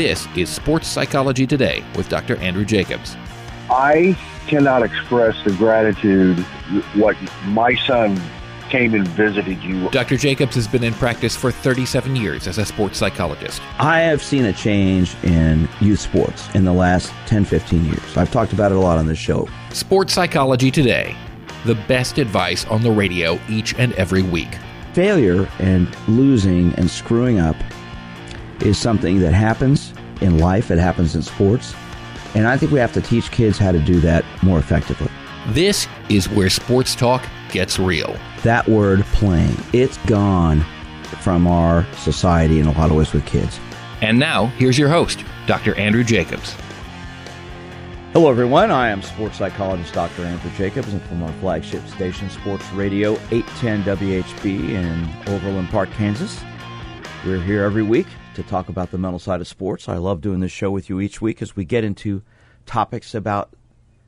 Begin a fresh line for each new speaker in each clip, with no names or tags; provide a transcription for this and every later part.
This is Sports Psychology Today with Dr. Andrew Jacobs.
I cannot express the gratitude what my son came and visited you.
Dr. Jacobs has been in practice for 37 years as a sports psychologist.
I have seen a change in youth sports in the last 10, 15 years. I've talked about it a lot on this show.
Sports Psychology Today, the best advice on the radio each and every week.
Failure and losing and screwing up is something that happens in life, it happens in sports. And I think we have to teach kids how to do that more effectively.
This is where sports talk gets real.
That word playing, it's gone from our society in a lot of ways with kids.
And now, here's your host, Dr. Andrew Jacobs.
Hello, everyone. I am sports psychologist Dr. Andrew Jacobs, and from our flagship station, Sports Radio 810 WHB in Overland Park, Kansas. We're here every week to talk about the mental side of sports. I love doing this show with you each week as we get into topics about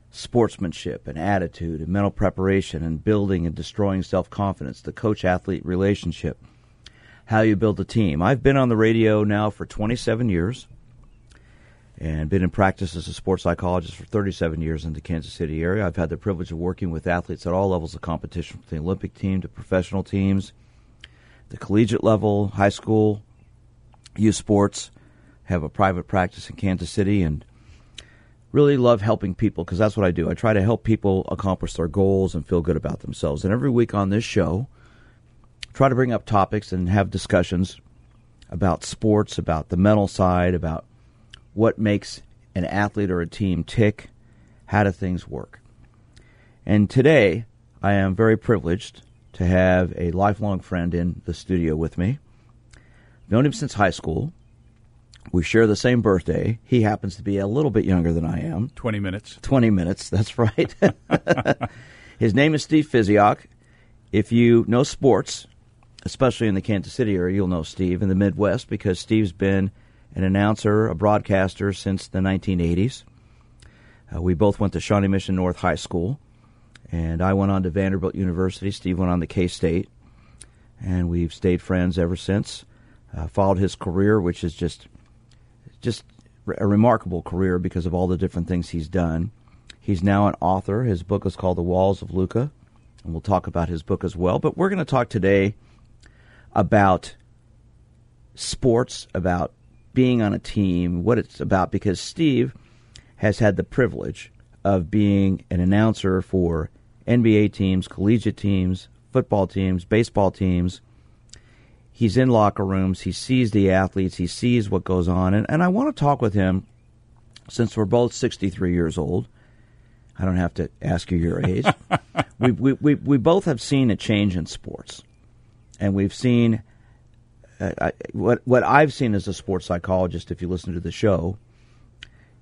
sportsmanship and attitude and mental preparation and building and destroying self confidence, the coach athlete relationship, how you build a team. I've been on the radio now for 27 years and been in practice as a sports psychologist for 37 years in the Kansas City area. I've had the privilege of working with athletes at all levels of competition, from the Olympic team to professional teams, the collegiate level, high school, youth sports. Have a private practice in Kansas City and really love helping people because that's what I do. I try to help people accomplish their goals and feel good about themselves. And every week on this show, try to bring up topics and have discussions about sports, about the mental side, about what makes an athlete or a team tick, how do things work. And today, I am very privileged to have a lifelong friend in the studio with me. Known him since high school. We share the same birthday. He happens to be a little bit younger than I am.
20 minutes.
20 minutes, that's right. His name is Steve Physioc. If you know sports, especially in the Kansas City area, you'll know Steve in the Midwest because Steve's been an announcer, a broadcaster since the 1980s. Uh, we both went to Shawnee Mission North High School, and I went on to Vanderbilt University. Steve went on to K State, and we've stayed friends ever since. Uh, followed his career, which is just just a remarkable career because of all the different things he's done. He's now an author. His book is called The Walls of Lucca, and we'll talk about his book as well. But we're going to talk today about sports, about being on a team, what it's about, because Steve has had the privilege of being an announcer for NBA teams, collegiate teams, football teams, baseball teams he's in locker rooms, he sees the athletes, he sees what goes on, and, and I want to talk with him since we're both 63 years old. I don't have to ask you your age. we, we, we, we both have seen a change in sports, and we've seen uh, I, what what I've seen as a sports psychologist. If you listen to the show,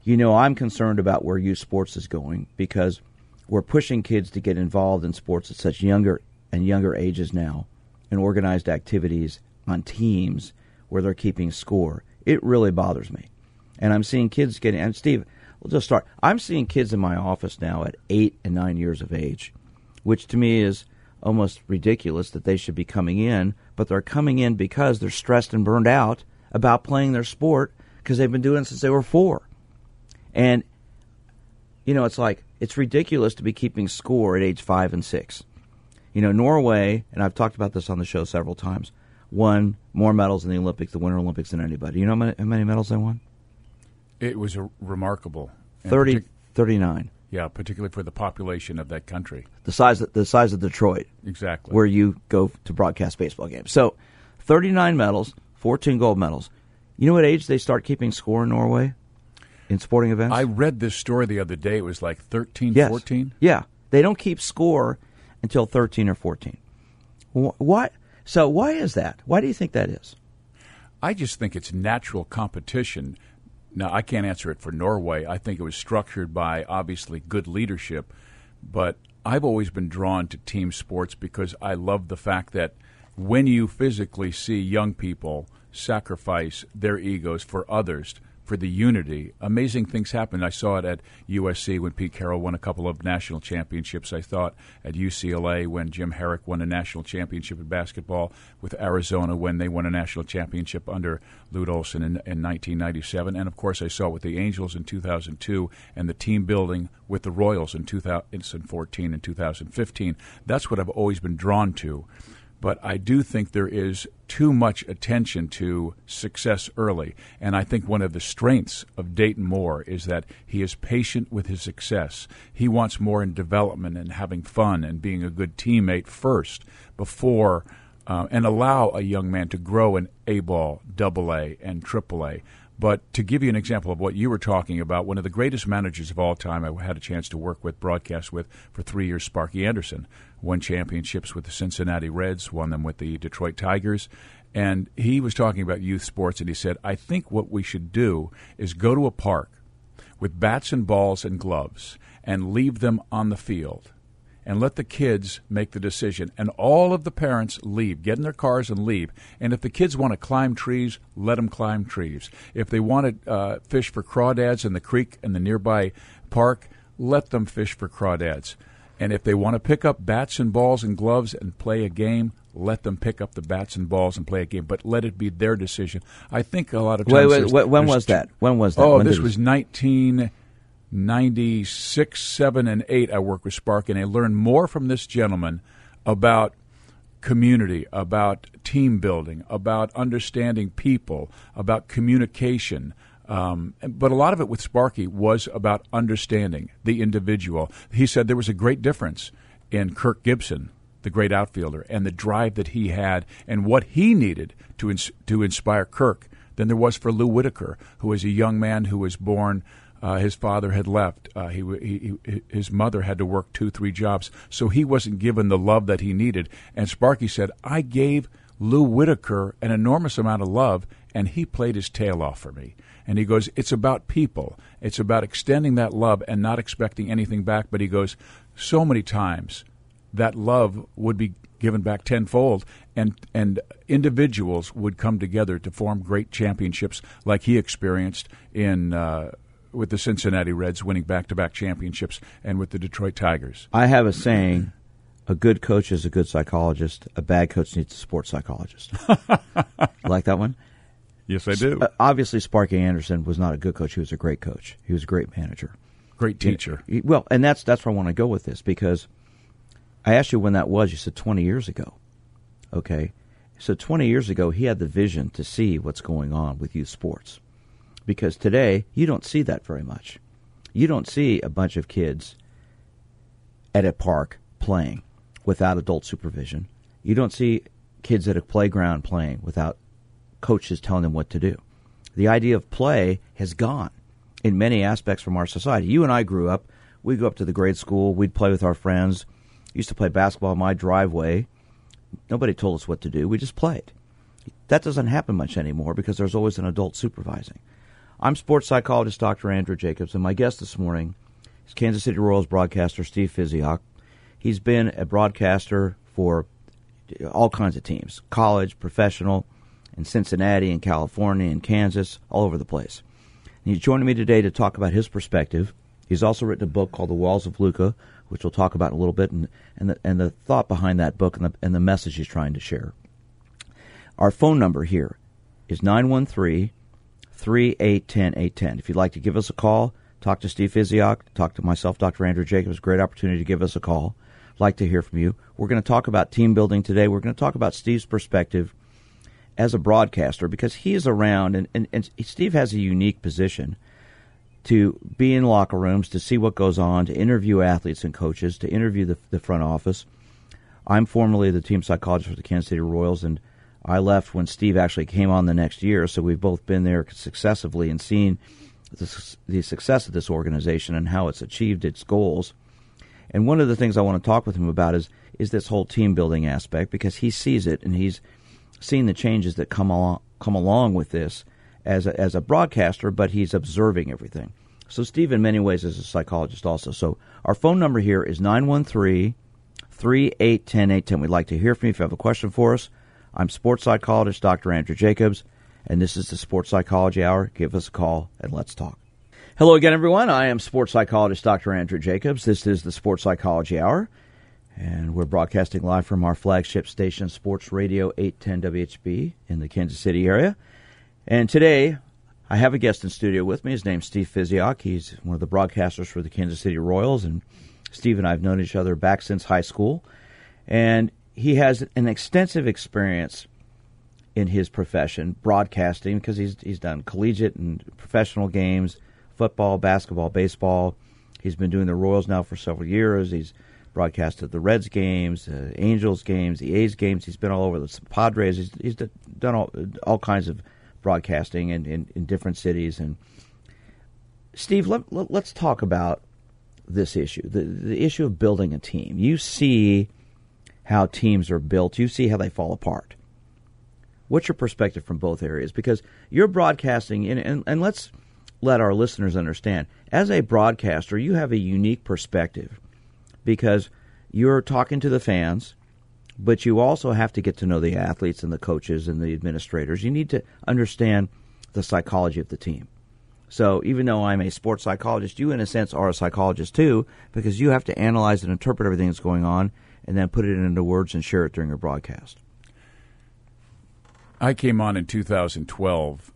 you know I'm concerned about where youth sports is going because we're pushing kids to get involved in sports at such younger and younger ages now and organized activities on teams where they're keeping score. It really bothers me. And I'm seeing kids getting, and Steve, we'll just start. I'm seeing kids in my office now at eight and nine years of age, which to me is almost ridiculous that they should be coming in, but they're coming in because they're stressed and burned out about playing their sport because they've been doing it since they were four. And, you know, it's like, it's ridiculous to be keeping score at age five and six. You know, Norway, and I've talked about this on the show several times, won more medals in the Olympics, the Winter Olympics, than anybody. You know how many, how many medals they won?
It was remarkable.
30, partic- 39.
Yeah, particularly for the population of that country.
The size of, the size of Detroit.
Exactly.
Where you go to broadcast baseball games. So, 39 medals, 14 gold medals. You know what age they start keeping score in Norway in sporting events?
I read this story the other day. It was like 13,
yes.
14?
Yeah. They don't keep score until 13 or 14. Why? So why is that? Why do you think that is?
I just think it's natural competition. Now, I can't answer it for Norway. I think it was structured by obviously good leadership, but I've always been drawn to team sports because I love the fact that when you physically see young people sacrifice their egos for others for the unity. Amazing things happen. I saw it at USC when Pete Carroll won a couple of national championships. I thought at UCLA when Jim Harrick won a national championship in basketball with Arizona when they won a national championship under Lute Olson in, in 1997. And of course, I saw it with the Angels in 2002 and the team building with the Royals in 2014 and 2015. That's what I've always been drawn to but I do think there is too much attention to success early. And I think one of the strengths of Dayton Moore is that he is patient with his success. He wants more in development and having fun and being a good teammate first before. Uh, and allow a young man to grow in A ball, double A, and triple A. But to give you an example of what you were talking about, one of the greatest managers of all time I had a chance to work with, broadcast with for three years, Sparky Anderson, won championships with the Cincinnati Reds, won them with the Detroit Tigers. And he was talking about youth sports, and he said, I think what we should do is go to a park with bats and balls and gloves and leave them on the field and let the kids make the decision. And all of the parents leave, get in their cars and leave. And if the kids want to climb trees, let them climb trees. If they want to uh, fish for crawdads in the creek in the nearby park, let them fish for crawdads. And if they want to pick up bats and balls and gloves and play a game, let them pick up the bats and balls and play a game, but let it be their decision. I think a lot of times.
Wait, wait, when was that? When was that?
Oh,
when
this was 19- 96, 7, and 8, I worked with Spark, and I learned more from this gentleman about community, about team building, about understanding people, about communication. Um, but a lot of it with Sparky was about understanding the individual. He said there was a great difference in Kirk Gibson, the great outfielder, and the drive that he had and what he needed to, ins- to inspire Kirk than there was for Lou Whitaker, who was a young man who was born uh, his father had left. Uh, he, he, he, his mother had to work two, three jobs, so he wasn't given the love that he needed. And Sparky said, "I gave Lou Whitaker an enormous amount of love, and he played his tail off for me." And he goes, "It's about people. It's about extending that love and not expecting anything back." But he goes, "So many times, that love would be given back tenfold, and and individuals would come together to form great championships, like he experienced in." Uh, with the Cincinnati Reds winning back-to-back championships and with the Detroit Tigers.
I have a saying: a good coach is a good psychologist. A bad coach needs a sports psychologist. like that one?
Yes, I do.
Uh, obviously, Sparky Anderson was not a good coach. He was a great coach. He was a great manager.
Great teacher.
He, well, and that's that's where I want to go with this because I asked you when that was. You said 20 years ago. Okay. So 20 years ago, he had the vision to see what's going on with youth sports because today you don't see that very much. You don't see a bunch of kids at a park playing without adult supervision. You don't see kids at a playground playing without coaches telling them what to do. The idea of play has gone in many aspects from our society. You and I grew up, we'd go up to the grade school, we'd play with our friends, used to play basketball in my driveway. Nobody told us what to do, we just played. That doesn't happen much anymore because there's always an adult supervising. I'm sports psychologist Dr. Andrew Jacobs, and my guest this morning is Kansas City Royals broadcaster Steve Physioc. He's been a broadcaster for all kinds of teams college, professional, in Cincinnati, in California, in Kansas, all over the place. And he's joining me today to talk about his perspective. He's also written a book called The Walls of Lucca, which we'll talk about in a little bit, and, and, the, and the thought behind that book and the, and the message he's trying to share. Our phone number here is 913 3810 810. If you'd like to give us a call, talk to Steve Physioc, talk to myself, Dr. Andrew Jacobs, great opportunity to give us a call. Like to hear from you. We're going to talk about team building today. We're going to talk about Steve's perspective as a broadcaster because he is around, and, and, and Steve has a unique position to be in locker rooms, to see what goes on, to interview athletes and coaches, to interview the, the front office. I'm formerly the team psychologist for the Kansas City Royals, and I left when Steve actually came on the next year, so we've both been there successively and seen the, the success of this organization and how it's achieved its goals. And one of the things I want to talk with him about is is this whole team building aspect because he sees it and he's seen the changes that come along come along with this as a, as a broadcaster, but he's observing everything. So Steve, in many ways, is a psychologist also. So our phone number here is 913 3810 810. We'd like to hear from you if you have a question for us. I'm sports psychologist Dr. Andrew Jacobs, and this is the Sports Psychology Hour. Give us a call and let's talk. Hello again, everyone. I am sports psychologist Dr. Andrew Jacobs. This is the Sports Psychology Hour, and we're broadcasting live from our flagship station, Sports Radio 810 WHB in the Kansas City area. And today, I have a guest in studio with me. His name's Steve Physioc. He's one of the broadcasters for the Kansas City Royals, and Steve and I have known each other back since high school. And he has an extensive experience in his profession, broadcasting, because he's he's done collegiate and professional games, football, basketball, baseball. He's been doing the Royals now for several years. He's broadcasted the Reds games, uh, Angels games, the A's games. He's been all over the Padres. He's, he's done all all kinds of broadcasting in, in, in different cities. And Steve, let, let, let's talk about this issue the, the issue of building a team. You see how teams are built, you see how they fall apart. What's your perspective from both areas? Because you're broadcasting, and, and, and let's let our listeners understand as a broadcaster, you have a unique perspective because you're talking to the fans, but you also have to get to know the athletes and the coaches and the administrators. You need to understand the psychology of the team. So even though I'm a sports psychologist, you in a sense are a psychologist too, because you have to analyze and interpret everything that's going on and then put it into words and share it during your broadcast.
I came on in 2012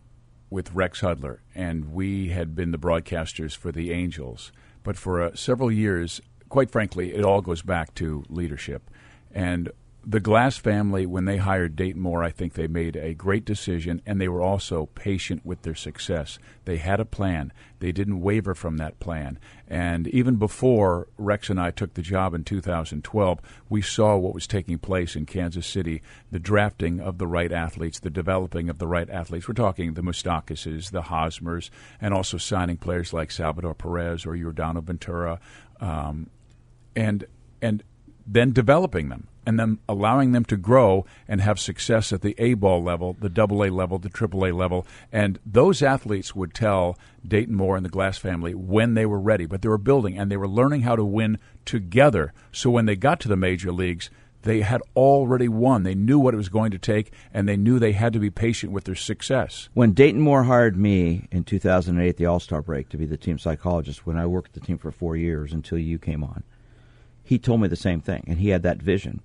with Rex Hudler, and we had been the broadcasters for the Angels. But for uh, several years, quite frankly, it all goes back to leadership. And the Glass family, when they hired Dayton Moore, I think they made a great decision, and they were also patient with their success. They had a plan. They didn't waver from that plan. And even before Rex and I took the job in 2012, we saw what was taking place in Kansas City the drafting of the right athletes, the developing of the right athletes. We're talking the Moustakas, the Hosmers, and also signing players like Salvador Perez or Yordano Ventura. Um, and, and then developing them and then allowing them to grow and have success at the A ball level, the double A level, the triple A level. And those athletes would tell Dayton Moore and the Glass family when they were ready, but they were building and they were learning how to win together. So when they got to the major leagues, they had already won. They knew what it was going to take, and they knew they had to be patient with their success.
When Dayton Moore hired me in 2008, the All Star break, to be the team psychologist, when I worked the team for four years until you came on, he told me the same thing, and he had that vision.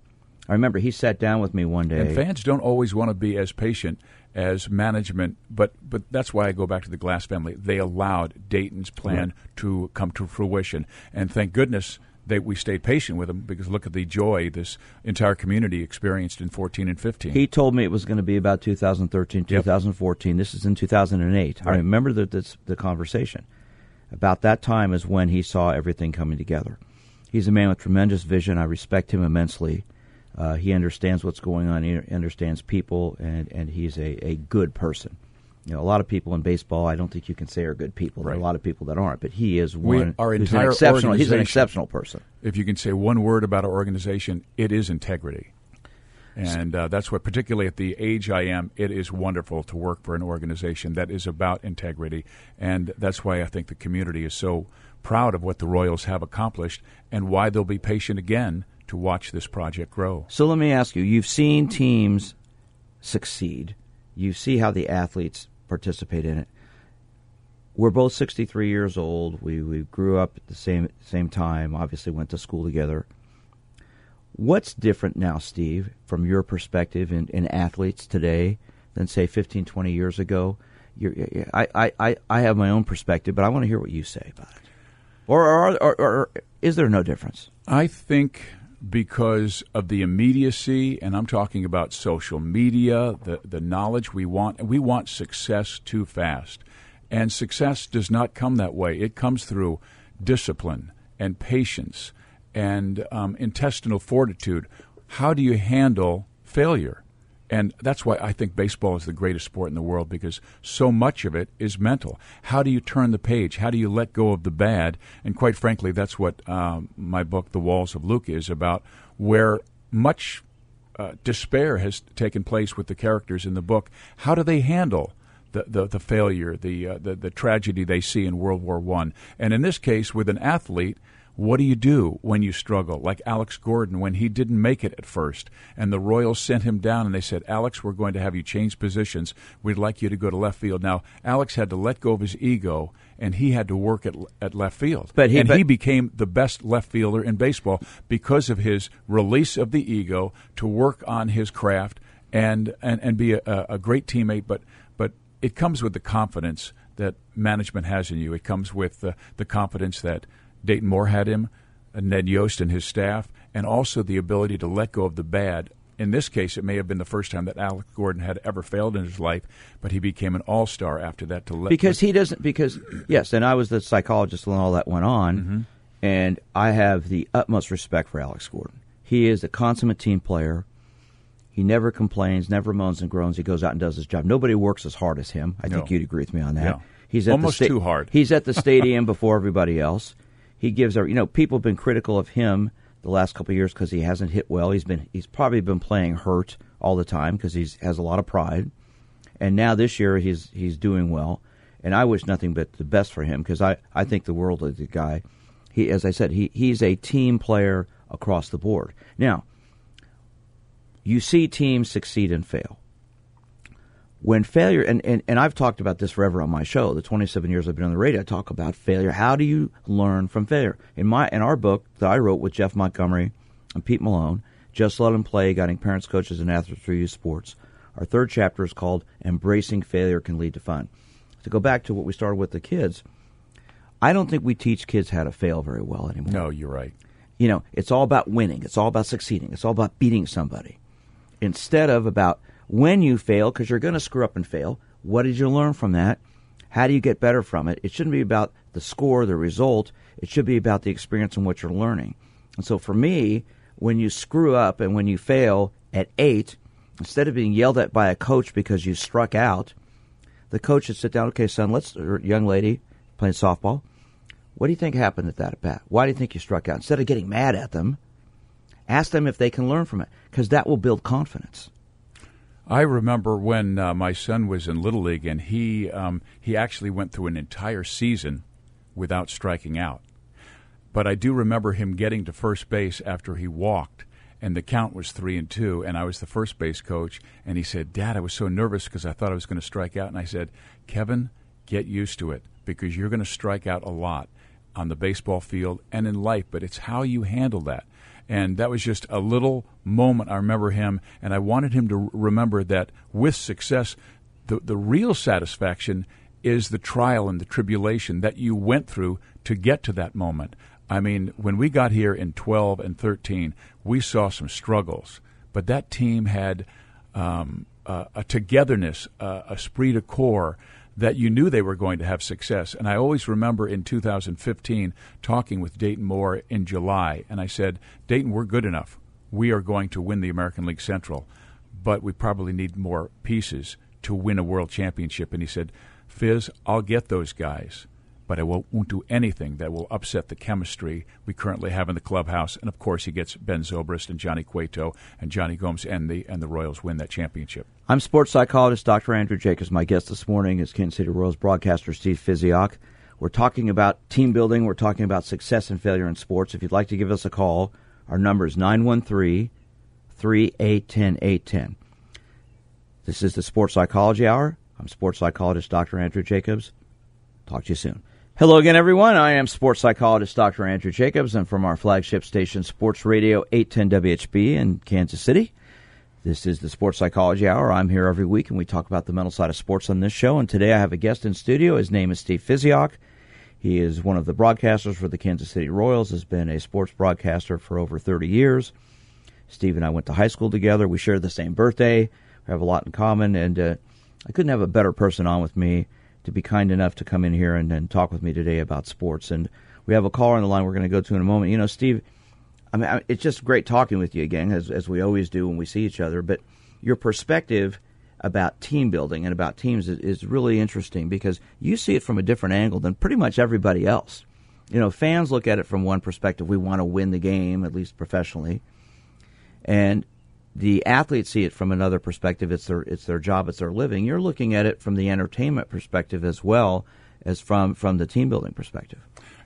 I remember he sat down with me one day.
And fans don't always want to be as patient as management, but but that's why I go back to the Glass family. They allowed Dayton's plan to come to fruition, and thank goodness that we stayed patient with them because look at the joy this entire community experienced in 14 and 15.
He told me it was going to be about 2013, 2014. Yep. This is in 2008. Right. I remember the, the, the conversation. About that time is when he saw everything coming together. He's a man with tremendous vision. I respect him immensely. Uh, he understands what's going on. He understands people, and, and he's a, a good person. You know, a lot of people in baseball, I don't think you can say are good people. Right. There are a lot of people that aren't, but he is one.
We, our
entire
an exceptional.
He's an exceptional person.
If you can say one word about our organization, it is integrity. And uh, that's what, particularly at the age I am, it is wonderful to work for an organization that is about integrity. And that's why I think the community is so proud of what the Royals have accomplished and why they'll be patient again to watch this project grow.
So let me ask you you've seen teams succeed, you see how the athletes participate in it. We're both 63 years old. We, we grew up at the same, same time, obviously, went to school together. What's different now, Steve, from your perspective in, in athletes today than, say, 15, 20 years ago? You're, I, I, I have my own perspective, but I want to hear what you say about it. Or, or, or, or is there no difference?
I think because of the immediacy, and I'm talking about social media, the, the knowledge we want. We want success too fast. And success does not come that way. It comes through discipline and patience and um, intestinal fortitude. How do you handle failure? And that's why I think baseball is the greatest sport in the world because so much of it is mental. How do you turn the page? How do you let go of the bad? And quite frankly, that's what um, my book, The Walls of Lucca, is about, where much uh, despair has taken place with the characters in the book. How do they handle? The, the, the failure, the, uh, the the tragedy they see in World War One, and in this case, with an athlete, What do you do when you struggle? Like Alex Gordon, when he didn't make it at first, and the Royals sent him down and they said, Alex, we're going to have you change positions. We'd like you to go to left field. Now, Alex had to let go of his ego and he had to work at, at left field.
But he-
and
but-
he became the best left fielder in baseball because of his release of the ego to work on his craft and, and, and be a, a great teammate. But, but it comes with the confidence that management has in you. It comes with the, the confidence that Dayton Moore had him, Ned Yost and his staff, and also the ability to let go of the bad. In this case, it may have been the first time that Alex Gordon had ever failed in his life, but he became an all star after that. To let
because he doesn't because yes and i was the psychologist when all that went on
Mm-hmm.
and i have the utmost respect for alex gordon he is a consummate team player he never complains never moans and groans he goes out and does his job nobody works as hard as him i
No.
think you'd agree with me on that
Yeah.
he's at
Almost
the
too hard.
he's at the stadium before everybody else he gives our you know people have been critical of him the last couple years because he hasn't hit well he's been he's probably been playing hurt all the time because he's has a lot of pride and now this year he's he's doing well, and I wish nothing but the best for him because I, I think the world of the guy. He, as I said, he he's a team player across the board. Now, you see teams succeed and fail. When failure, and, and, and I've talked about this forever on my show, the 27 years I've been on the radio, I talk about failure. How do you learn from failure? In my in our book that I wrote with Jeff Montgomery and Pete Malone, Just Let Them Play, Guiding Parents, Coaches, and Athletes Through Youth Sports, our third chapter is called Embracing Failure Can Lead to Fun. To go back to what we started with the kids, I don't think we teach kids how to fail very well anymore.
No, you're right.
You know, it's all about winning. It's all about succeeding. It's all about beating somebody. Instead of about when you fail, because you're going to screw up and fail, what did you learn from that? How do you get better from it? It shouldn't be about the score, the result. It should be about the experience and what you're learning. And so for me, when you screw up and when you fail at eight, instead of being yelled at by a coach because you struck out, the coach should sit down. Okay, son, let's, young lady playing softball, what do you think happened at that at bat? Why do you think you struck out? Instead of getting mad at them, ask them if they can learn from it because that will build confidence.
I remember when uh, my son was in little league, and he um, he actually went through an entire season without striking out. But I do remember him getting to first base after he walked, and the count was three and two, and I was the first base coach, and he said, "Dad, I was so nervous because I thought I was going to strike out," and I said, "Kevin, get used to it because you're going to strike out a lot on the baseball field and in life, but it's how you handle that." And that was just a little moment I remember him, and I wanted him to remember that with success, the, the real satisfaction is the trial and the tribulation that you went through to get to that moment. I mean, when we got here in 12 and 13, we saw some struggles, but that team had um, uh, a togetherness, uh, a esprit de corps that you knew they were going to have success. And I always remember in 2015 talking with Dayton Moore in July, and I said, Dayton, we're good enough. We are going to win the American League Central, but we probably need more pieces to win a world championship. And he said, Fizz, I'll get those guys, but I won't, do anything that will upset the chemistry we currently have in the clubhouse. And of course, he gets Ben Zobrist and Johnny Cueto and Jonny Gomes, and the and the Royals win that championship.
I'm sports psychologist Dr. Andrew Jacobs. My guest this morning is Kansas City Royals broadcaster Steve Physioc. We're talking about team building. We're talking about success and failure in sports. If you'd like to give us a call, our number is 913 3810 810. This is the Sports Psychology Hour. I'm sports psychologist Dr. Andrew Jacobs. Talk to you soon. Hello again, everyone. I am sports psychologist Dr. Andrew Jacobs, and from our flagship station, Sports Radio 810 WHB in Kansas City. This is the Sports Psychology Hour. I'm here every week, and we talk about the mental side of sports on this show. And today I have a guest in studio. His name is Steve Physioc. He is one of the broadcasters for the Kansas City Royals, has been a sports broadcaster for over 30 years. Steve and I went to high school together. We share the same birthday. We have a lot in common, and uh, I couldn't have a better person on with me to be kind enough to come in here and, and talk with me today about sports. And we have a caller on the line we're going to go to in a moment. You know, Steve, I mean, it's just great talking with you again, as, as we always do when we see each other. But your perspective about team building and about teams is, is really interesting because you see it from a different angle than pretty much everybody else. You know, fans look at it from one perspective. We want to win the game, at least professionally. And the athletes see it from another perspective. It's their it's their job, it's their living. You're looking at it from the entertainment perspective as well as from from the team building perspective.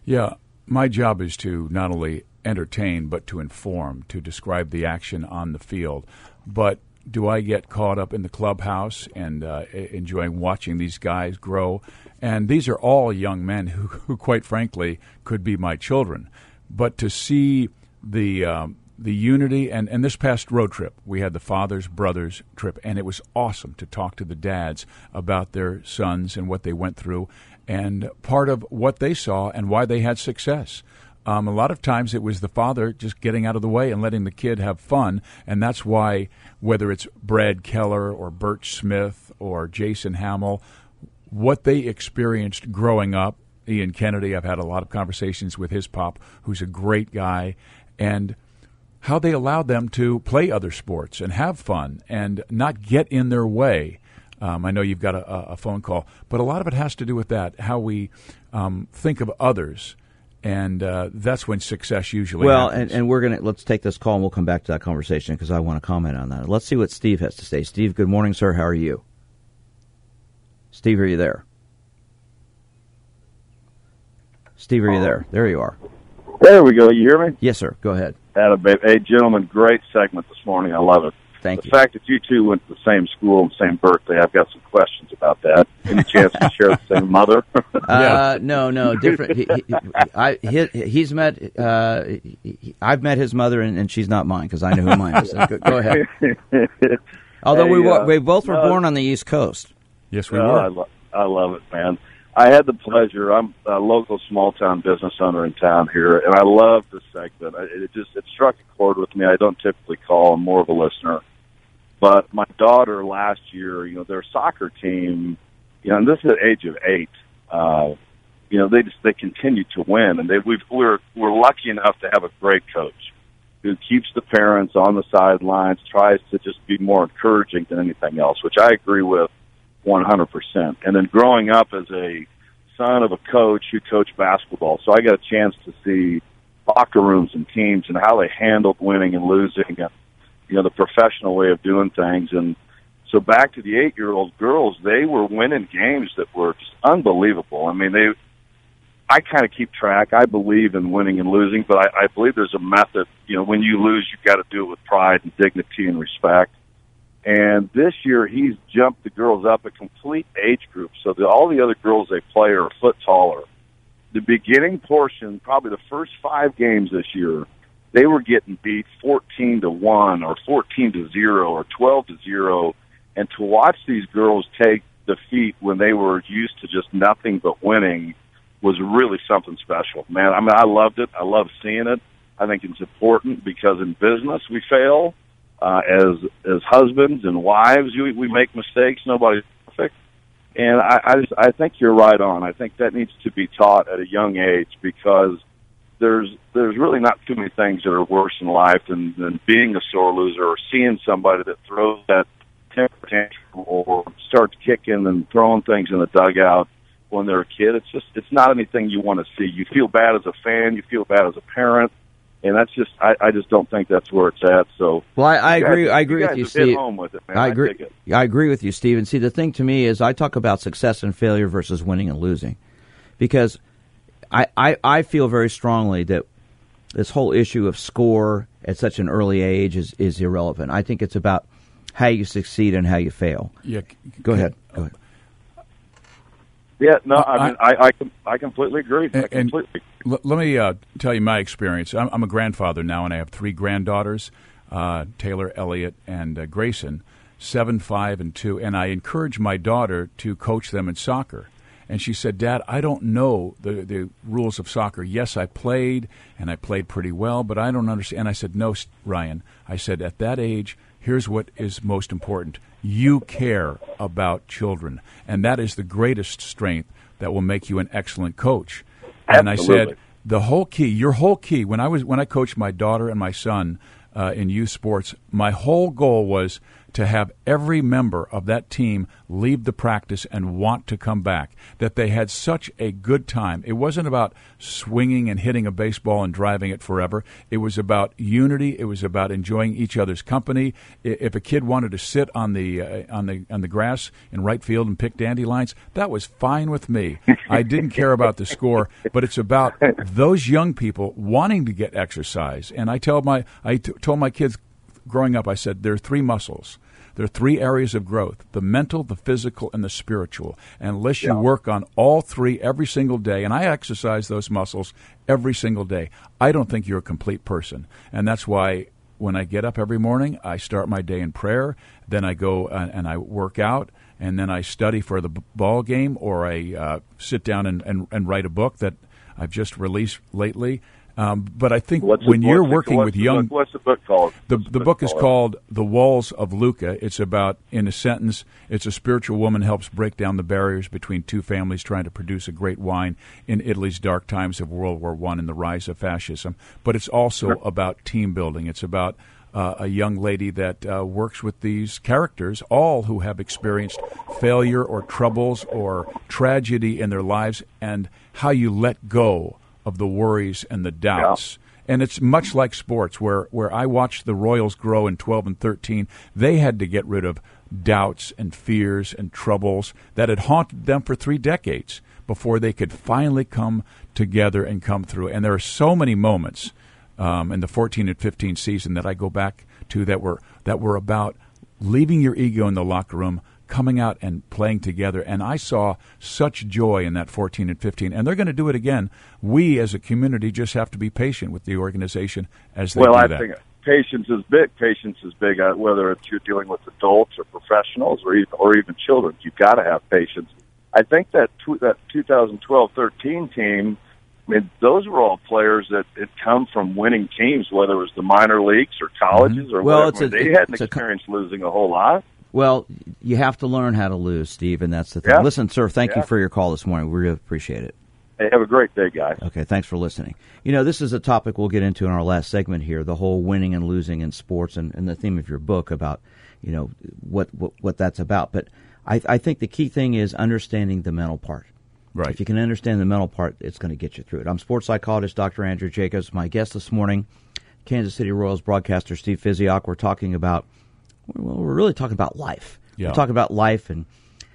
Yeah, my job is to not only entertain but to inform, to describe the action on the field. But do I get caught up in the clubhouse and uh, enjoying watching these guys grow? And these are all young men who, who quite frankly, could be my children. But to see the um, the unity and, and this past road trip we had the fathers brothers trip and it was awesome to talk to the dads about their sons and what they went through and part of what they saw and why they had success. Um, a lot of times it was the father just getting out of the way and letting the kid have fun and that's why whether it's brad keller or burch smith or jason hammel what they experienced growing up ian kennedy i've had a lot of conversations with his pop who's a great guy and how they allowed them to play other sports and have fun and not get in their way. Um, I know you've got a, a, phone call, but a lot of it has to do with that, how we um, think of others. And uh, that's when success usually
well,
happens.
and, and we're gonna let's take this call and we'll come back to that conversation because I want to comment on that. Let's see what Steve has to say. Steve, good morning, sir. How are you? Steve, are you there? Steve, are you there? There you are.
There we go. You hear me?
Yes, sir. Go ahead.
Had a hey, gentlemen, great segment this morning. I love it.
Thank
the
you.
The fact that you two went to the same school and same birthday, I've got some questions about that. Any chance to share the same mother?
uh, no, no, different. He, he, I, he, he's met. Uh, he, I've met his mother, and, and she's not mine because I know who mine is. So go, go, ahead. Although
hey,
we
uh,
we both were
no,
born on the East Coast.
Yes, we
no,
were.
I, lo- I love it, man. I had the pleasure. I'm a local small town business owner in town here, and I love this segment. It just it struck a chord with me. I don't typically call. I'm more of a listener. But my daughter last year, you know, their soccer team, you know, and this is at age of eight. Uh, you know, they just they continue to win, and they we've, we're we're lucky enough to have a great coach who keeps the parents on the sidelines, tries to just be more encouraging than anything else, which I agree with 100%. And then growing up as a son of a coach who coached basketball, so I got a chance to see locker rooms and teams and how they handled winning and losing and, you know, the professional way of doing things. And so back to the eight year old girls, they were winning games that were just unbelievable. I mean, they, I kind of keep track. I believe in winning and losing, but I, I believe there's a method. You know, when you lose, you've got to do it with pride and dignity and respect. And this year, he's jumped the girls up a complete age group. So the, all the other girls they play are a foot taller. The beginning portion, probably the first five games this year, they were getting beat 14 to 1 or 14 to 0 or 12 to 0. And to watch these girls take defeat when they were used to just nothing but winning was really something special. Man, I mean, I loved it. I love seeing it. I think it's important because in business we fail. Uh, as as husbands and wives, we, we make mistakes. Nobody's perfect, and I I, just, I think you're right on. I think that needs to be taught at a young age because there's there's really not too many things that are worse in life than than being a sore loser or seeing somebody that throws that temper tantrum or starts kicking and throwing things in the dugout when they're a kid. It's just it's not anything you want to see. You feel bad as a fan. You feel bad as a parent and that's just I, I just don't think that's where it's at. So
well, I, I agree.
Guys,
I agree
you
with you,
hit
Steve.
Home with it, man.
I agree.
I,
I agree with you, Steve. And see, the thing to me is, I talk about success and failure versus winning and losing, because I, I, I feel very strongly that this whole issue of score at such an early age is, is irrelevant. I think it's about how you succeed and how you fail.
Yeah,
Go ahead. Go ahead.
Yeah, no, I mean, I, I, I completely agree. I completely.
Let me uh, tell you my experience. I'm, I'm a grandfather now, and I have three granddaughters uh, Taylor, Elliot, and uh, Grayson, seven, five, and two. And I encourage my daughter to coach them in soccer. And she said, Dad, I don't know the, the rules of soccer. Yes, I played, and I played pretty well, but I don't understand. And I said, No, Ryan. I said, At that age, here's what is most important you care about children. And that is the greatest strength that will make you an excellent coach. And I said, the whole key, your whole key. When I was when I coached my daughter and my son uh, in youth sports, my whole goal was to have every member of that team leave the practice and want to come back. That they had such a good time. It wasn't about swinging and hitting a baseball and driving it forever. It was about unity. It was about enjoying each other's company. If a kid wanted to sit on the uh, on the on the grass in right field and pick dandelions, that was fine with me. I didn't care about the score, but it's about those young people wanting to get exercise. And I tell my I t- told my kids growing up, I said there are three muscles. There are three areas of growth the mental, the physical, and the spiritual. And unless you
Yeah.
work on all three every single day, and I exercise those muscles every single day, I don't think you're a complete person. And that's why when I get up every morning, I start my day in prayer, then I go uh, and I work out. And then I study for the b- ball game, or I uh, sit down and, and, and write a book that I've just released lately. Um, but I think
What's
when you're working
what's
with
the
young,
what's the book called?
the
What's
the book is
called?
The Walls of Lucca. It's about in a sentence, it's a spiritual woman helps break down the barriers between two families trying to produce a great wine in Italy's dark times of World War One and the rise of fascism. But it's also about team building. It's about uh, a young lady that uh, works with these characters, all who have experienced failure or troubles or tragedy in their lives, and how you let go of the worries and the doubts. And it's much like sports, where, where I watched the Royals grow in 12 and 13. They had to get rid of doubts and fears and troubles that had haunted them for three decades before they could finally come together and come through. And there are so many moments um, in the 14 and 15 season that I go back to that were that were about leaving your ego in the locker room, coming out and playing together. And I saw such joy in that 14 and 15, and they're going to do it again. We as a community just have to be patient with the organization as they
Well,
do
I
that.
think patience is big. Patience is big, uh, whether it's you're dealing with adults or professionals or even, or even children. You've got to have patience. I think that tw- that 2012-13 team. I mean, those were all players that had come from winning teams, whether it was the minor leagues or colleges or
Well,
whatever.
a-
they hadn't
it's a
experienced losing a whole lot.
Well, you have to learn how to lose, Steve, and that's the thing.
Yeah.
Listen, sir, thank you for your call this morning. We really appreciate it.
Hey, have a great day, guys.
Okay, thanks for listening. You know, this is a topic we'll get into in our last segment here, the whole winning and losing in sports and, and the theme of your book about, you know, what, what, what that's about. But I, I think the key thing is understanding the mental part.
Right.
If you can understand the mental part, it's going to get you through it. I'm sports psychologist Dr. Andrew Jacobs. My guest this morning, Kansas City Royals broadcaster Steve Physioc. We're talking about, well, we're really talking about life.
Yeah.
We're talking about life and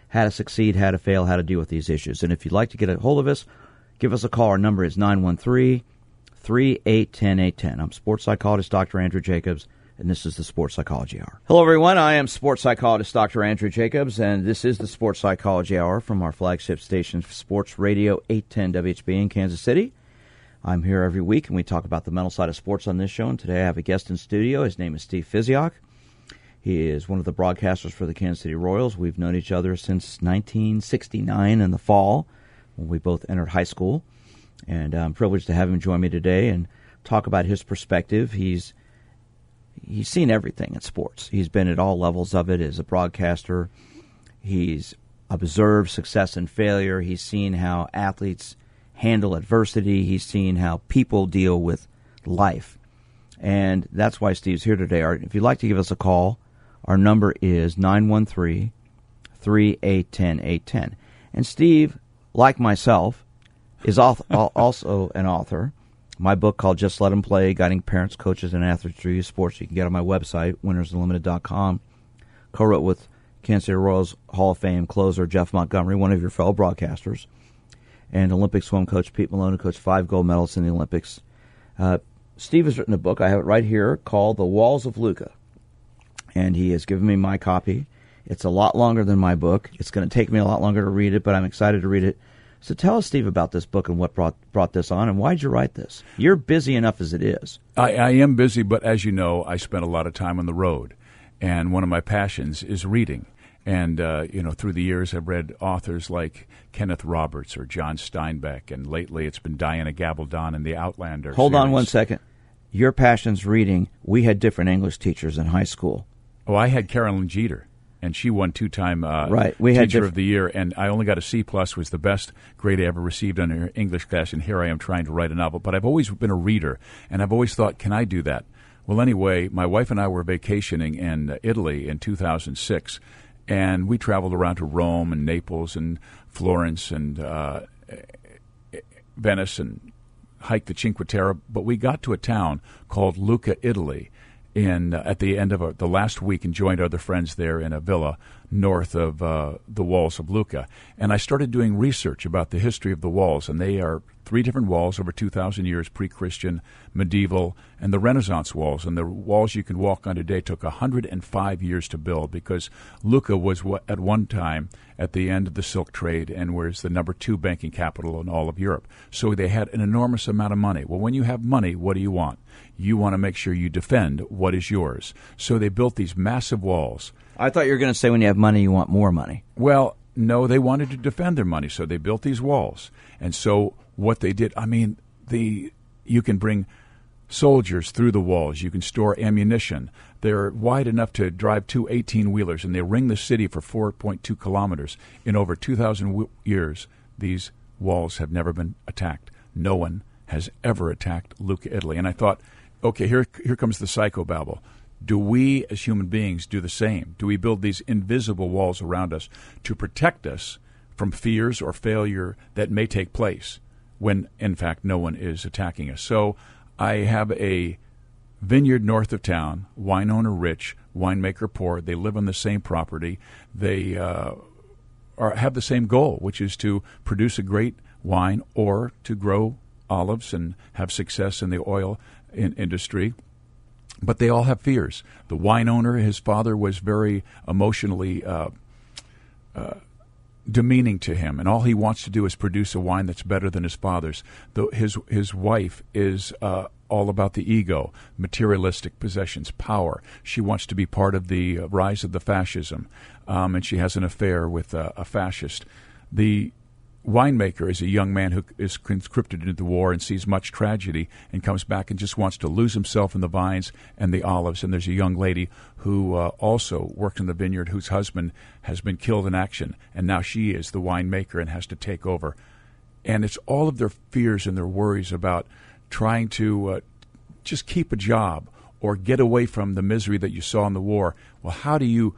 how to succeed, how to fail, how to deal with these issues. And if you'd like to get a hold of us, give us a call. Our number is 913 3810 810. I'm sports psychologist Dr. Andrew Jacobs, and this is the Sports Psychology Hour. Hello, everyone. I am sports psychologist Dr. Andrew Jacobs, and this is the Sports Psychology Hour from our flagship station, Sports Radio 810 WHB in Kansas City. I'm here every week, and we talk about the mental side of sports on this show. And today I have a guest in studio. His name is Steve Physioc. He is one of the broadcasters for the Kansas City Royals. We've known each other since 1969 in the fall when we both entered high school. And I'm privileged to have him join me today and talk about his perspective. He's he's seen everything in sports. He's been at all levels of it as a broadcaster. He's observed success and failure. He's seen how athletes handle adversity. He's seen how people deal with life. And that's why Steve's here today. Our- If you'd like to give us a call, our number is 913 3810 810. And Steve, like myself, is also an author. My book called Just Let Them Play, Guiding Parents, Coaches, and Athletes Through Sports, you can get on my website, winnersunlimited.com. Co-wrote with Kansas City Royals Hall of Fame closer Jeff Montgomery, one of your fellow broadcasters, and Olympic swim coach Pete Malone, who coached five gold medals in the Olympics. Uh, Steve has written a book, I have it right here, called The Walls of Lucca. And he has given me my copy. It's a lot longer than my book. It's going to take me a lot longer to read it, but I'm excited to read it. So tell us, Steve, about this book and what brought brought this on, and why did you write this? You're busy enough as it is.
I, I am busy, but as you know, I spend a lot of time on the road, and one of my passions is reading. And uh, you know, through the years, I've read authors like Kenneth Roberts or John Steinbeck, and lately it's been Diana Gabaldon and the Outlander.
Hold on one second. Your passion's reading. We had different English teachers in high school.
Oh, I had Carolyn Jeter, and she won two-time uh,
Right, we had
Teacher
diff-
of the Year, and I only got a C plus. Was the best grade I ever received on her English class, and here I am trying to write a novel. But I've always been a reader, and I've always thought, can I do that? Well, anyway, my wife and I were vacationing in Italy in 2006, and we traveled around to Rome and Naples and Florence and uh, Venice and hiked the Cinque Terre. But we got to a town called Lucca, Italy, in uh, at the end of a, the last week and joined other friends there in a villa north of uh, the walls of Lucca. And I started doing research about the history of the walls, and they are three different walls over 2,000 years pre Christian, medieval, and the Renaissance walls. And the walls you can walk on today took 105 years to build because Lucca was at one time at the end of the silk trade and was the number two banking capital in all of Europe. So they had an enormous amount of money. Well, when you have money, what do you want? You want to make sure you defend what is yours. So they built these massive walls.
I thought you were going to say when you have money, you want more money.
Well, no, they wanted to defend their money, so they built these walls. And so what they did. I mean, the you can bring soldiers through the walls. You can store ammunition. They're wide enough to drive two 18 wheelers, and they ring the city for 4.2 kilometers. In over 2,000 w- years, these walls have never been attacked. No one has ever attacked Lucca, Italy. And I thought, okay, here, here comes the psychobabble. Do we as human beings do the same? Do we build these invisible walls around us to protect us from fears or failure that may take place? When in fact no one is attacking us. So I have a vineyard north of town, wine owner rich, winemaker poor. They live on the same property. They uh, are, have the same goal, which is to produce a great wine or to grow olives and have success in the oil in industry. But they all have fears. The wine owner, his father was very emotionally uh, uh, demeaning to him, and all he wants to do is produce a wine that's better than his father's. Though his his wife is uh, all about the ego, materialistic possessions, power. She wants to be part of the rise of the fascism, um, and she has an affair with uh, a fascist. The winemaker is a young man who is conscripted into the war and sees much tragedy and comes back and just wants to lose himself in the vines and the olives. And there's a young lady who uh, also works in the vineyard whose husband has been killed in action, and now she is the winemaker and has to take over. And it's all of their fears and their worries about trying to uh, just keep a job or get away from the misery that you saw in the war. Well, how do you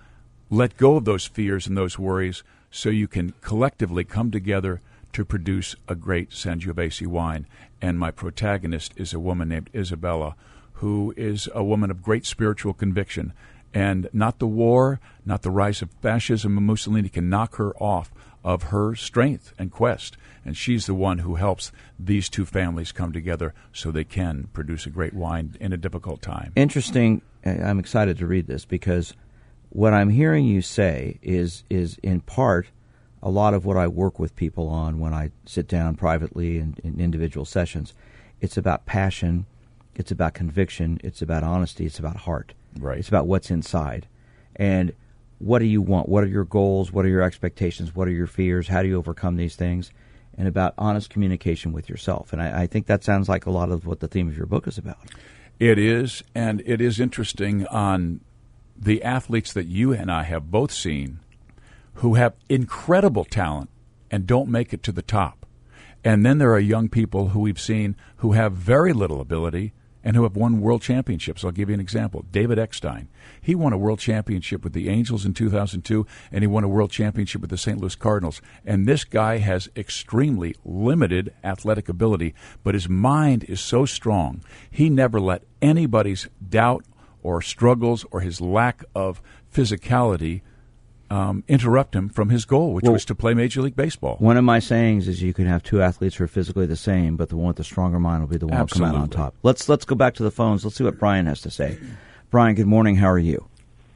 let go of those fears and those worries? So you can collectively come together to produce a great Sangiovese wine. And my protagonist is a woman named Isabella, who is a woman of great spiritual conviction. And not the war, not the rise of fascism and Mussolini can knock her off of her strength and quest. And she's the one who helps these two families come together so they can produce a great wine in a difficult time.
Interesting. I'm excited to read this because what I'm hearing you say is is in part a lot of what I work with people on when I sit down privately in, in individual sessions. It's about passion, it's about conviction, it's about honesty, it's about heart.
Right.
It's about what's inside. And what do you want? What are your goals? What are your expectations? What are your fears? How do you overcome these things? And about honest communication with yourself. And I, I think that sounds like a lot of what the theme of your book is about.
It is, and it is interesting on the athletes that you and I have both seen who have incredible talent and don't make it to the top. And then there are young people who we've seen who have very little ability and who have won world championships. I'll give you an example. David Eckstein. He won a world championship with the Angels in 2002, and he won a world championship with the St. Louis Cardinals. And this guy has extremely limited athletic ability, but his mind is so strong. He never let anybody's doubt or struggles or his lack of physicality um, interrupt him from his goal, which well, was to play Major League Baseball.
One of my sayings is you can have two athletes who are physically the same, but the one with the stronger mind will be the one who come out on top. Let's let's go back to the phones. Let's see what Brian has to say. Brian, good morning. How are you?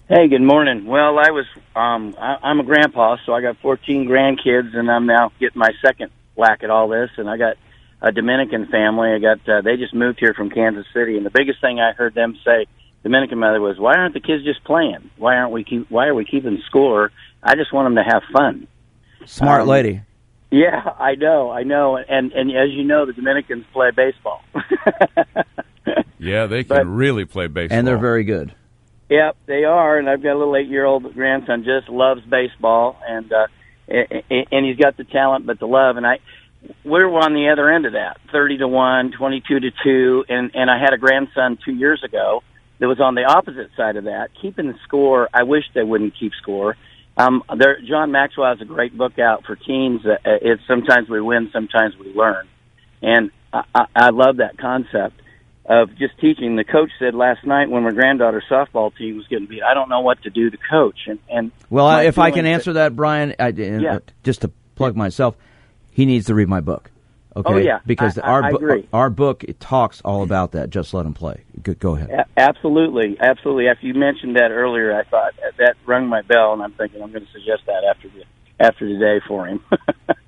Hey, good morning. Well, I was um, I, I'm a grandpa, so I got 14 grandkids, and I'm now getting my second whack at all this, and I got a Dominican family. I got uh, they just moved here from Kansas City, and the biggest thing I heard them say Dominican mother was, "Why aren't the kids just playing? Why aren't we keep? Why are we keeping score? I just want them to have fun."
Smart um, lady.
Yeah, I know, I know, and and as you know, the Dominicans play baseball.
yeah, they can but, really play baseball,
and they're very good.
Yep, they are, and I've got a little eight-year-old grandson just loves baseball, and uh, and he's got the talent, but the love, and I we're on the other end of that, thirty to one, twenty-two to two, and and I had a grandson two years ago that was on the opposite side of that, keeping the score. I wish they wouldn't keep score. Um, there, John Maxwell has a great book out for teens. Uh, it's sometimes we win, sometimes we learn, and I, I, I love that concept of just teaching. The coach said last night when my granddaughter's softball team was getting beat, I don't know what to do to coach. And, and
well, if I can answer that, Brian, I, yeah. just to plug myself, he needs to read my book. Okay.
Oh yeah,
because
I,
our
I
bu- our book it talks all about that. Just let him play. Go, go ahead.
A- absolutely, absolutely. After you mentioned that earlier, I thought that rung my bell, and I'm thinking I'm going to suggest that after the after today for him.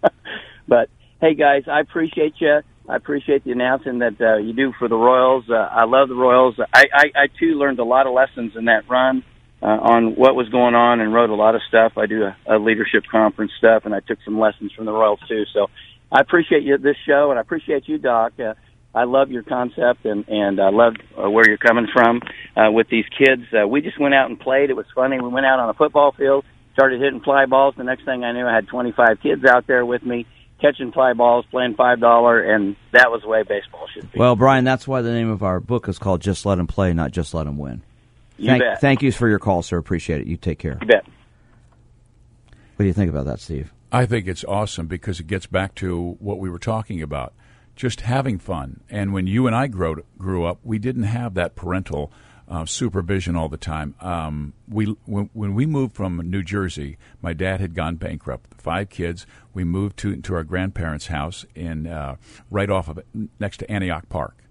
but hey, guys, I appreciate you. I appreciate the announcing that uh, you do for the Royals. Uh, I love the Royals. I, I, I too learned a lot of lessons in that run uh, on what was going on and wrote a lot of stuff. I do a, a leadership conference stuff, and I took some lessons from the Royals too. So I appreciate you this show, and I appreciate you, Doc. Uh, I love your concept, and and I love uh, where you're coming from uh, with these kids. Uh, we just went out and played. It was funny. We went out on a football field, started hitting fly balls. The next thing I knew, I had 25 kids out there with me catching fly balls, playing five dollar, and that was the way baseball should be.
Well, Brian, that's why the name of our book is called "Just Let Them Play, Not Just Let Them Win."
You
thank,
bet.
Thank you for your call, sir. Appreciate it. You take care.
You bet.
What do you think about that, Steve?
I think it's awesome because it gets back to what we were talking about, just having fun. And when you and I grew grew up, we didn't have that parental uh, supervision all the time. Um, we when, when, we moved from New Jersey, my dad had gone bankrupt. Five kids. We moved to to our grandparents' house in uh, right off of it, next to Antioch Park.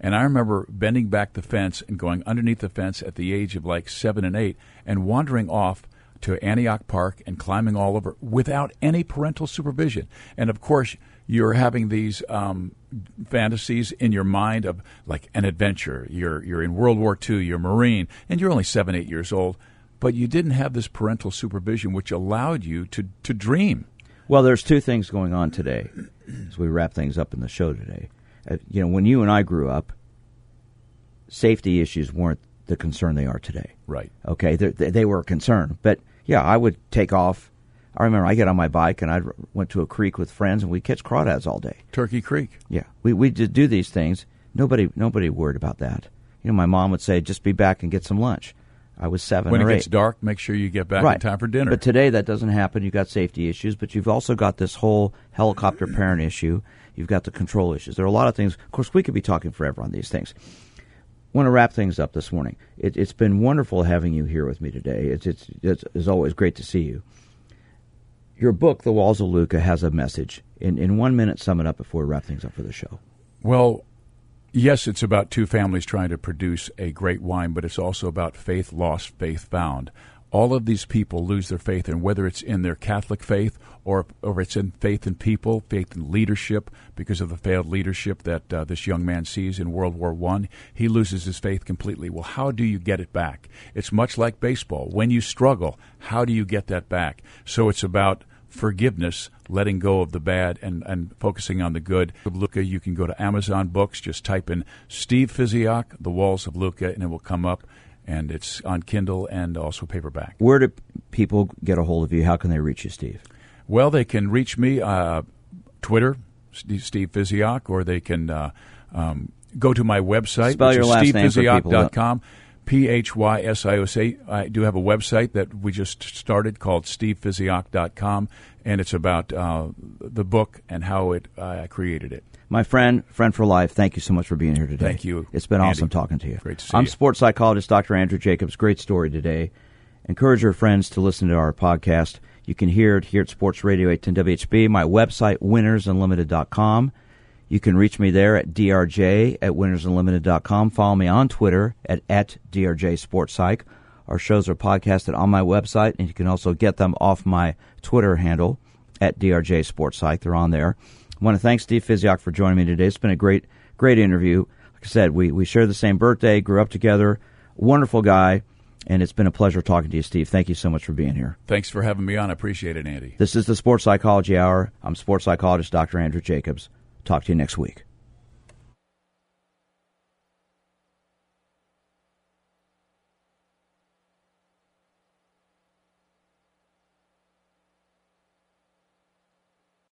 And I remember bending back the fence and going underneath the fence at the age of like seven and eight and wandering off to Antioch Park and climbing all over without any parental supervision. And of course, you're having these um, fantasies in your mind of like an adventure. You're you're in World War II. You're a Marine, and you're only seven, eight years old, but you didn't have this parental supervision, which allowed you to to dream.
Well, there's two things going on today as we wrap things up in the show today. Uh, you know, when you and I grew up, safety issues weren't the concern they are today.
Right.
Okay, they, they were a concern, but yeah, I would take off. I remember I get on my bike and I went to a creek with friends and we catch crawdads all day.
Turkey Creek.
Yeah, we we did do these things. Nobody nobody worried about that. You know, my mom would say, "Just be back and get some lunch." I was seven.
When
it
gets dark, make sure you get back
right.
in time for dinner.
But today that doesn't happen. You've got safety issues, but you've also got this whole helicopter parent issue. You've got the control issues. There are a lot of things. Of course, we could be talking forever on these things want to wrap things up this morning. It, has been wonderful having you here with me today. It's, it's, it's, it's, always great to see you. Your book, The Walls of Lucca, has a message. In, in one minute, sum it up before we wrap things up for the show.
Well, yes, it's about two families trying to produce a great wine, but it's also about faith lost, faith found all of these people lose their faith in whether it's in their Catholic faith or or it's in faith in people, faith in leadership because of the failed leadership that uh, this young man sees in World War One. He loses his faith completely. Well, how do you get it back? It's much like baseball. When you struggle, how do you get that back? So it's about forgiveness, letting go of the bad, and, and focusing on the good. Lucca, you can go to Amazon Books, just type in Steve Physioc, The Walls of Lucca, and it will come up and it's on Kindle and also paperback.
Where do people get a hold of you? How can they reach you, Steve?
Well, they can reach me uh, Twitter, Steve Physioc, or they can uh, um, go to my website,
Spell your last name
P H Y S I O C. I do have a website that we just started called stevephysioc.com, and it's about uh, the book and how it uh, I created it.
My friend, friend for life, thank you so much for being here today.
Thank you.
It's been
Andy.
awesome talking to you.
Great to see
I'm
you.
sports psychologist Dr. Andrew Jacobs. Great story today. Encourage your friends to listen to our podcast. You can hear it here at Sports Radio 810 WHB. My website, winnersunlimited.com. You can reach me there at drj at winnersunlimited.com. Follow me on Twitter at, at drj sports psych. Our shows are podcasted on my website, and you can also get them off my Twitter handle at drj sports psych. They're on there. I want to thank Steve Physioc for joining me today. It's been a great, great interview. Like I said, we, we share the same birthday, grew up together. Wonderful guy, and it's been a pleasure talking to you, Steve. Thank you so much for being here.
Thanks for having me on. I appreciate it, Andy.
This is the Sports Psychology Hour. I'm sports psychologist Dr. Andrew Jacobs. Talk to you next week.